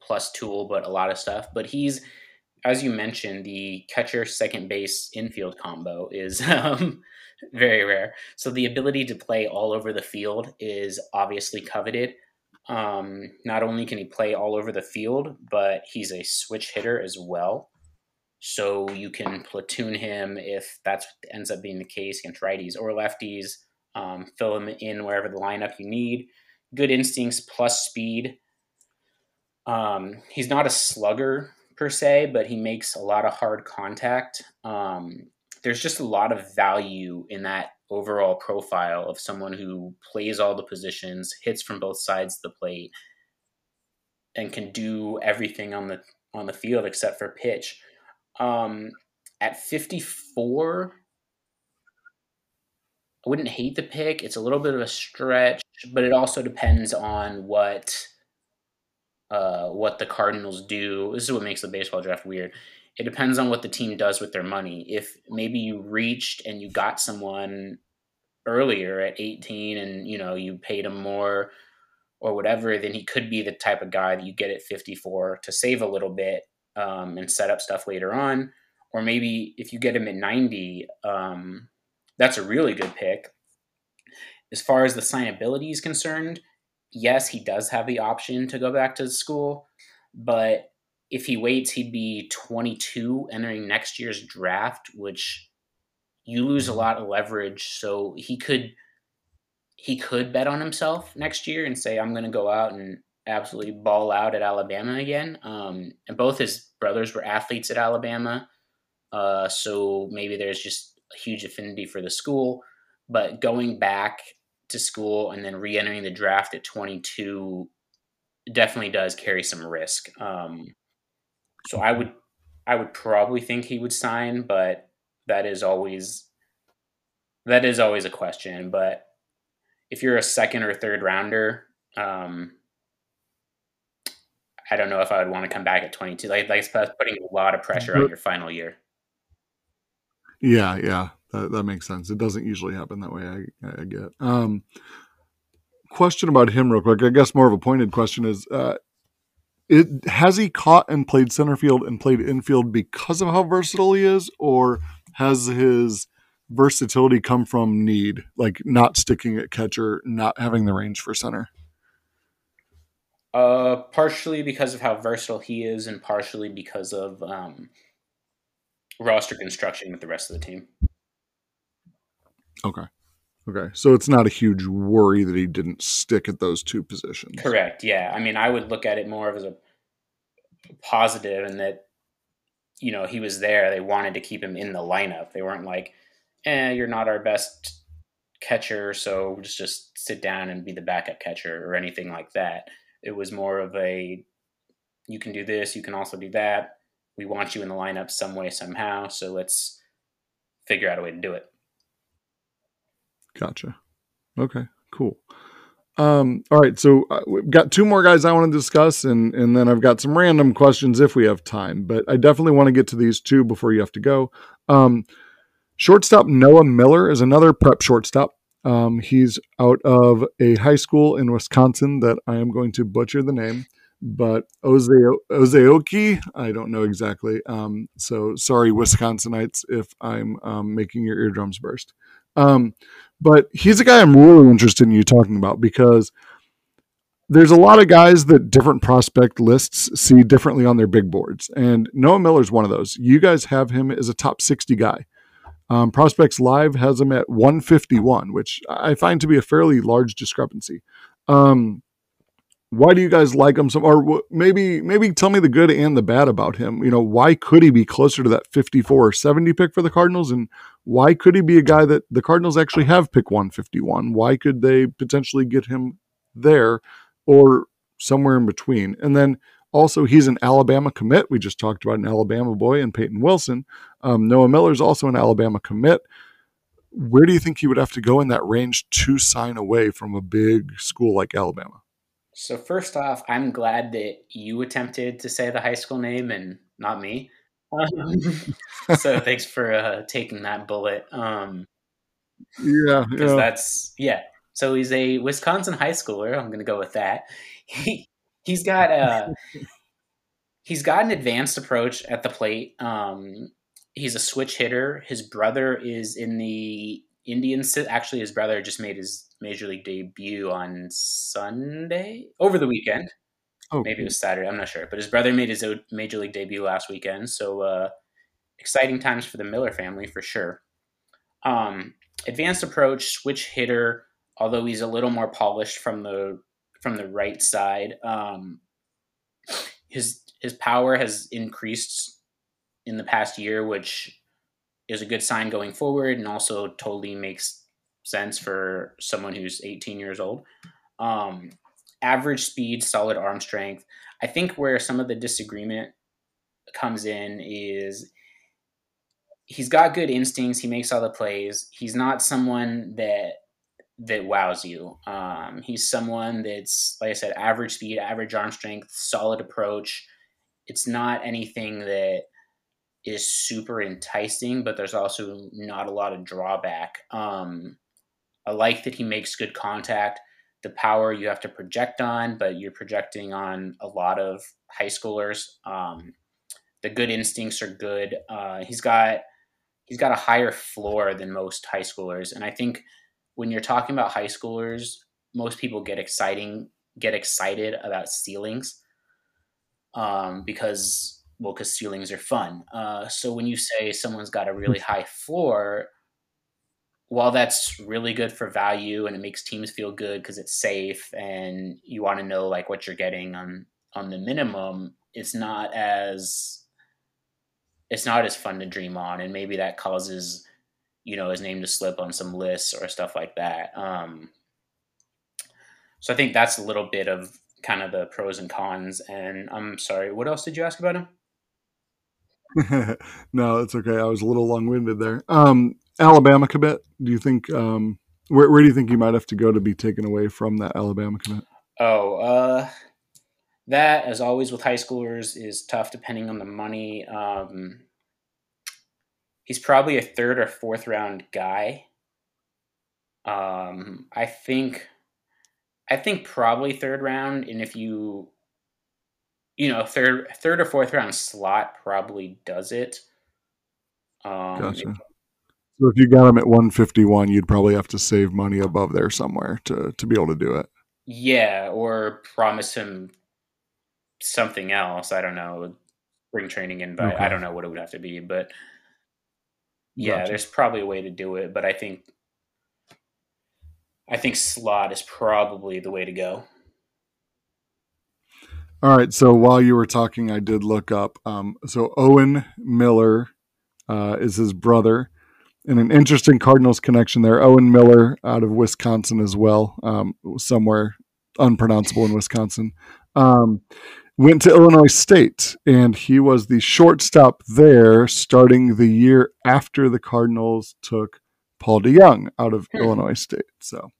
plus tool, but a lot of stuff. But he's as you mentioned, the catcher second base infield combo is um, very rare. So the ability to play all over the field is obviously coveted. Um, not only can he play all over the field, but he's a switch hitter as well. So you can platoon him if that ends up being the case against righties or lefties. Um, fill him in wherever the lineup you need. Good instincts plus speed. Um, he's not a slugger per se, but he makes a lot of hard contact. Um, there's just a lot of value in that overall profile of someone who plays all the positions, hits from both sides of the plate, and can do everything on the on the field except for pitch. Um, at 54, I wouldn't hate the pick. It's a little bit of a stretch, but it also depends on what uh, what the Cardinals do. This is what makes the baseball draft weird. It depends on what the team does with their money. If maybe you reached and you got someone earlier at 18 and you know you paid him more or whatever, then he could be the type of guy that you get at 54 to save a little bit um, and set up stuff later on. Or maybe if you get him at 90, um, that's a really good pick. As far as the signability is concerned, yes, he does have the option to go back to school, but if he waits, he'd be 22 entering next year's draft, which you lose a lot of leverage. So he could he could bet on himself next year and say, "I'm going to go out and absolutely ball out at Alabama again." Um, and both his brothers were athletes at Alabama, uh, so maybe there's just a huge affinity for the school. But going back to school and then re-entering the draft at 22 definitely does carry some risk. Um, so I would I would probably think he would sign, but that is always that is always a question. But if you're a second or third rounder, um, I don't know if I would want to come back at 22. Like, like putting a lot of pressure on your final year. Yeah, yeah, that, that makes sense. It doesn't usually happen that way. I, I get. Um, question about him, real quick. I guess more of a pointed question is: uh, it, has he caught and played center field and played infield because of how versatile he is, or has his versatility come from need, like not sticking at catcher, not having the range for center? Uh, partially because of how versatile he is, and partially because of um, roster construction with the rest of the team. Okay. Okay. So it's not a huge worry that he didn't stick at those two positions. Correct. Yeah. I mean, I would look at it more as a positive and that, you know, he was there. They wanted to keep him in the lineup. They weren't like, eh, you're not our best catcher, so just just sit down and be the backup catcher or anything like that. It was more of a you can do this, you can also do that. We want you in the lineup some way somehow, so let's figure out a way to do it. Gotcha. Okay, cool. Um, all right, so uh, we've got two more guys I want to discuss, and and then I've got some random questions if we have time. But I definitely want to get to these two before you have to go. Um, Shortstop Noah Miller is another prep shortstop. Um, he's out of a high school in Wisconsin that I am going to butcher the name, but Oze- Ozeoki, I don't know exactly. Um, so sorry, Wisconsinites, if I'm um, making your eardrums burst. Um, but he's a guy I'm really interested in you talking about because there's a lot of guys that different prospect lists see differently on their big boards. And Noah Miller's one of those. You guys have him as a top 60 guy. Um, Prospects Live has him at 151, which I find to be a fairly large discrepancy. Um, why do you guys like him so or maybe maybe tell me the good and the bad about him you know why could he be closer to that 54 or 70 pick for the cardinals and why could he be a guy that the cardinals actually have pick 151 why could they potentially get him there or somewhere in between and then also, he's an Alabama commit. We just talked about an Alabama boy and Peyton Wilson. Um, Noah Miller's also an Alabama commit. Where do you think he would have to go in that range to sign away from a big school like Alabama? So, first off, I'm glad that you attempted to say the high school name and not me. Um, so, thanks for uh, taking that bullet. Um, yeah, because yeah. that's yeah. So he's a Wisconsin high schooler. I'm going to go with that. He he's got a he's got an advanced approach at the plate. Um, he's a switch hitter. His brother is in the Indians. Actually, his brother just made his major league debut on Sunday over the weekend. Oh, maybe it was Saturday. I'm not sure, but his brother made his major league debut last weekend. So uh, exciting times for the Miller family for sure. Um, advanced approach, switch hitter. Although he's a little more polished from the from the right side. Um, his his power has increased in the past year, which is a good sign going forward, and also totally makes sense for someone who's 18 years old. Um, average speed, solid arm strength. I think where some of the disagreement comes in is he's got good instincts. He makes all the plays. He's not someone that that wows you. Um, he's someone that's, like I said, average speed, average arm strength, solid approach. It's not anything that is super enticing, but there's also not a lot of drawback. Um, I like that he makes good contact. The power you have to project on, but you're projecting on a lot of high schoolers. Um, the good instincts are good. Uh, he's got he's got a higher floor than most high schoolers, and I think when you're talking about high schoolers, most people get exciting get excited about ceilings um, because well, because ceilings are fun. Uh, so when you say someone's got a really high floor, while that's really good for value and it makes teams feel good because it's safe and you want to know like what you're getting on on the minimum, it's not as it's not as fun to dream on, and maybe that causes you know his name to slip on some lists or stuff like that. Um, so I think that's a little bit of kind of the pros and cons. And I'm sorry, what else did you ask about him? no, it's okay. I was a little long winded there. Um, Alabama commit. Do you think um, where where do you think you might have to go to be taken away from that Alabama commit? Oh, uh, that as always with high schoolers is tough depending on the money. Um, he's probably a third or fourth round guy. Um, I think, I think probably third round, and if you you know, third third or fourth round slot probably does it. Um, gotcha. So if you got him at 151, you'd probably have to save money above there somewhere to to be able to do it. Yeah, or promise him something else. I don't know, spring training invite. Okay. I don't know what it would have to be, but yeah, gotcha. there's probably a way to do it. But I think I think slot is probably the way to go. All right. So while you were talking, I did look up. Um, so Owen Miller uh, is his brother, and an interesting Cardinals connection there. Owen Miller out of Wisconsin as well, um, somewhere unpronounceable in Wisconsin. Um, went to Illinois State, and he was the shortstop there, starting the year after the Cardinals took Paul DeJong out of hmm. Illinois State. So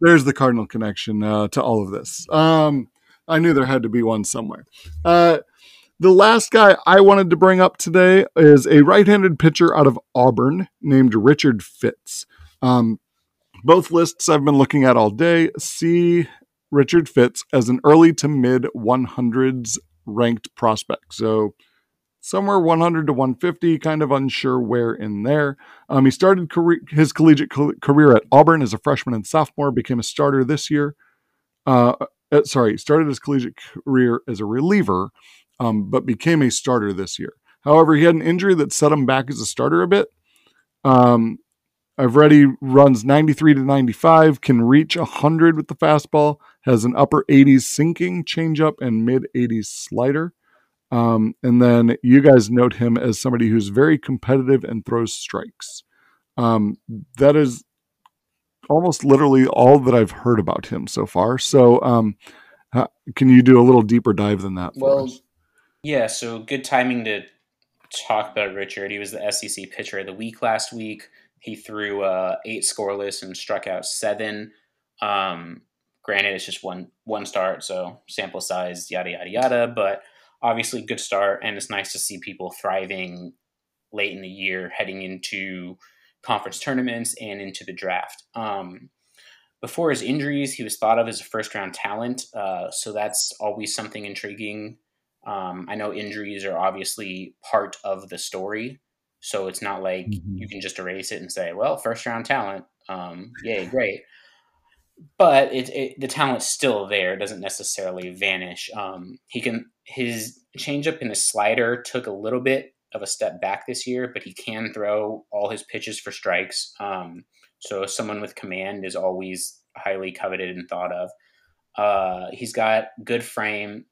there's the Cardinal connection uh, to all of this. Um, I knew there had to be one somewhere. Uh, the last guy I wanted to bring up today is a right handed pitcher out of Auburn named Richard Fitts. Um, both lists I've been looking at all day see Richard Fitts as an early to mid 100s ranked prospect. So somewhere 100 to 150, kind of unsure where in there. Um, he started career, his collegiate career at Auburn as a freshman and sophomore, became a starter this year. Uh, uh, sorry, started his collegiate career as a reliever, um, but became a starter this year. However, he had an injury that set him back as a starter a bit. Um, I've read he runs 93 to 95, can reach 100 with the fastball, has an upper 80s sinking changeup and mid 80s slider. Um, and then you guys note him as somebody who's very competitive and throws strikes. Um, that is almost literally all that I've heard about him so far. So, um, can you do a little deeper dive than that? well, us? yeah. So good timing to talk about Richard. He was the SEC pitcher of the week last week. He threw uh, eight scoreless and struck out seven. Um, granted, it's just one one start, so sample size, yada yada yada. But obviously, good start, and it's nice to see people thriving late in the year, heading into conference tournaments and into the draft. Um, before his injuries, he was thought of as a first round talent, uh, so that's always something intriguing. Um, I know injuries are obviously part of the story, so it's not like mm-hmm. you can just erase it and say, "Well, first round talent, um, yay, great." But it, it, the talent's still there; it doesn't necessarily vanish. Um, he can his changeup and his slider took a little bit of a step back this year, but he can throw all his pitches for strikes. Um, so someone with command is always highly coveted and thought of. Uh, he's got good frame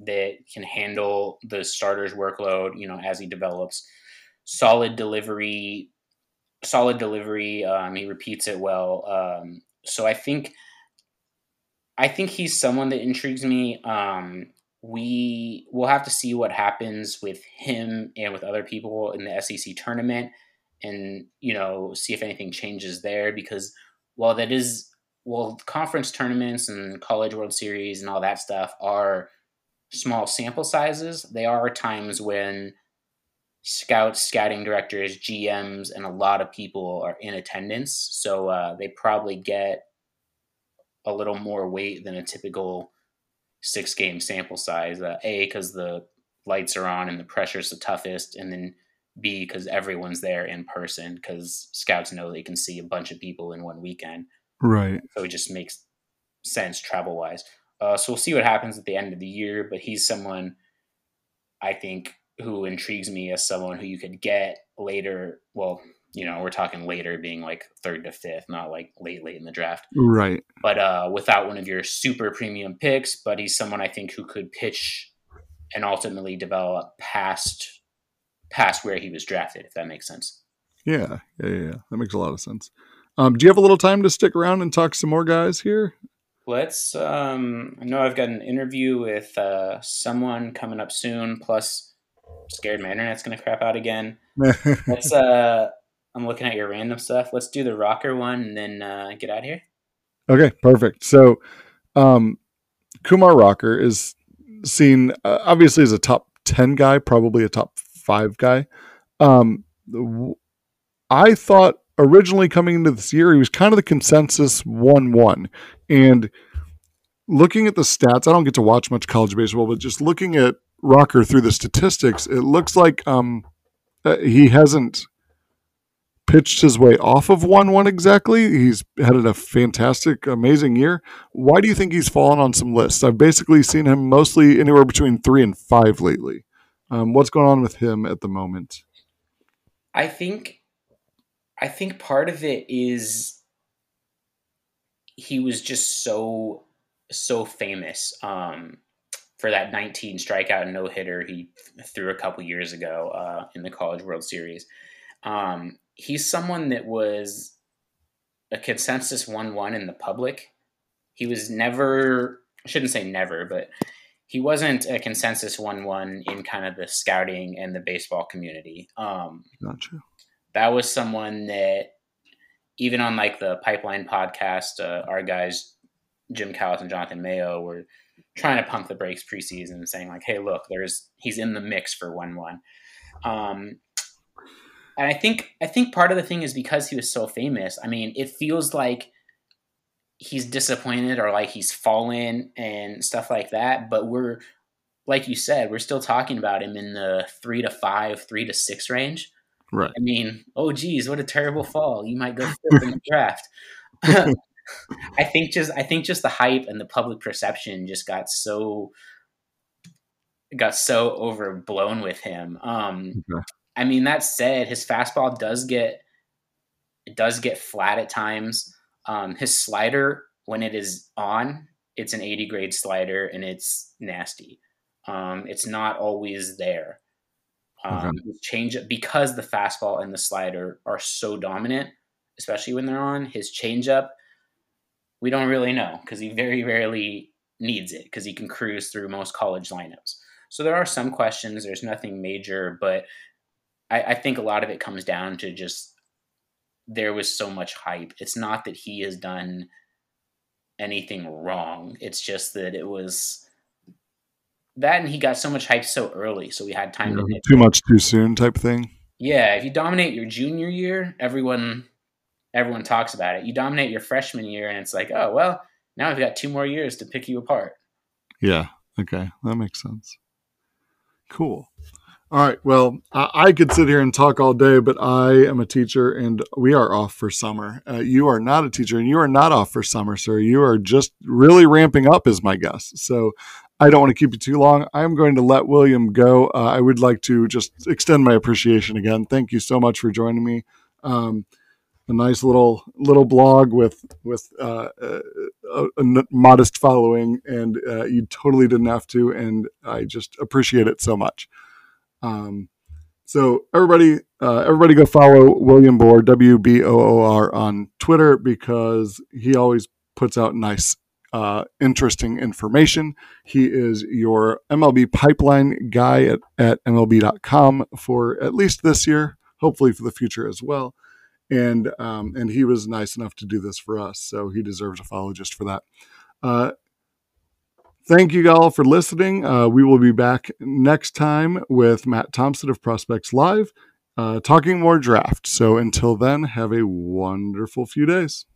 that can handle the starter's workload, you know, as he develops. Solid delivery, solid delivery. Um, he repeats it well. Um, so I think, I think he's someone that intrigues me. Um, we will have to see what happens with him and with other people in the SEC tournament and you know see if anything changes there because while that is well conference tournaments and college world series and all that stuff are small sample sizes they are times when scouts scouting directors gms and a lot of people are in attendance. So uh, they probably get a little more weight than a typical six game sample size. Uh, a because the lights are on and the pressure's the toughest, and then B because everyone's there in person because scouts know they can see a bunch of people in one weekend. Right. So it just makes sense travel wise. Uh, so we'll see what happens at the end of the year, but he's someone I think who intrigues me as someone who you could get later. Well, you know, we're talking later being like third to fifth, not like late, late in the draft. Right. But uh, without one of your super premium picks, but he's someone I think who could pitch and ultimately develop past past where he was drafted, if that makes sense. Yeah, yeah, yeah. That makes a lot of sense. Um, do you have a little time to stick around and talk some more guys here? Let's. Um, I know I've got an interview with uh, someone coming up soon. Plus, I'm scared my internet's going to crap out again. Let's. Uh, I'm looking at your random stuff. Let's do the rocker one and then uh, get out of here. Okay, perfect. So, um, Kumar Rocker is seen uh, obviously as a top 10 guy, probably a top five guy. Um, I thought originally coming into this year, he was kind of the consensus 1 1. And looking at the stats, I don't get to watch much college baseball, but just looking at Rocker through the statistics, it looks like um, uh, he hasn't pitched his way off of 1 1 exactly. He's had a fantastic, amazing year. Why do you think he's fallen on some lists? I've basically seen him mostly anywhere between three and five lately. Um, what's going on with him at the moment? I think, I think part of it is he was just so so famous um, for that 19 strikeout no hitter he threw a couple years ago uh, in the College World Series. Um, he's someone that was a consensus 1 1 in the public. He was never, I shouldn't say never, but he wasn't a consensus 1 1 in kind of the scouting and the baseball community. Um, gotcha. That was someone that, even on like the Pipeline podcast, uh, our guys, Jim Callis and Jonathan Mayo, were trying to pump the brakes preseason and saying, like, hey, look, there's he's in the mix for 1 1. Um, and I think I think part of the thing is because he was so famous. I mean, it feels like he's disappointed or like he's fallen and stuff like that. But we're like you said, we're still talking about him in the three to five, three to six range. Right. I mean, oh geez, what a terrible fall! You might go fifth in the draft. I think just I think just the hype and the public perception just got so got so overblown with him. Um, okay. I mean, that said, his fastball does get it does get flat at times. Um, his slider, when it is on, it's an 80 grade slider and it's nasty. Um, it's not always there. Um, okay. Change because the fastball and the slider are so dominant, especially when they're on. His changeup, we don't really know because he very rarely needs it because he can cruise through most college lineups. So there are some questions. There's nothing major, but I, I think a lot of it comes down to just there was so much hype. It's not that he has done anything wrong. It's just that it was that and he got so much hype so early, so we had time yeah, to too much too soon type thing. Yeah, if you dominate your junior year, everyone everyone talks about it. You dominate your freshman year and it's like, oh well, now I've got two more years to pick you apart. Yeah. Okay. That makes sense. Cool. All right. Well, I, could sit here and talk all day, but I am a teacher and we are off for summer. Uh, you are not a teacher and you are not off for summer, sir. You are just really ramping up, is my guess. So I don't want to keep you too long. I'm going to let William go. Uh, I would like to just extend my appreciation again. Thank you so much for joining me. Um, a nice little little blog with with uh, a, a, modest following, and uh, you totally didn't have to, and I just appreciate it so much. Um, so everybody, uh, everybody go follow William Boor, W B O O R on Twitter because he always puts out nice uh, interesting information. He is your MLB pipeline guy at, at MLB.com for at least this year, hopefully for the future as well. And um, and he was nice enough to do this for us, so he deserves a follow just for that. Uh, thank you all for listening. Uh, we will be back next time with Matt Thompson of Prospects Live, uh, talking more draft. So until then, have a wonderful few days.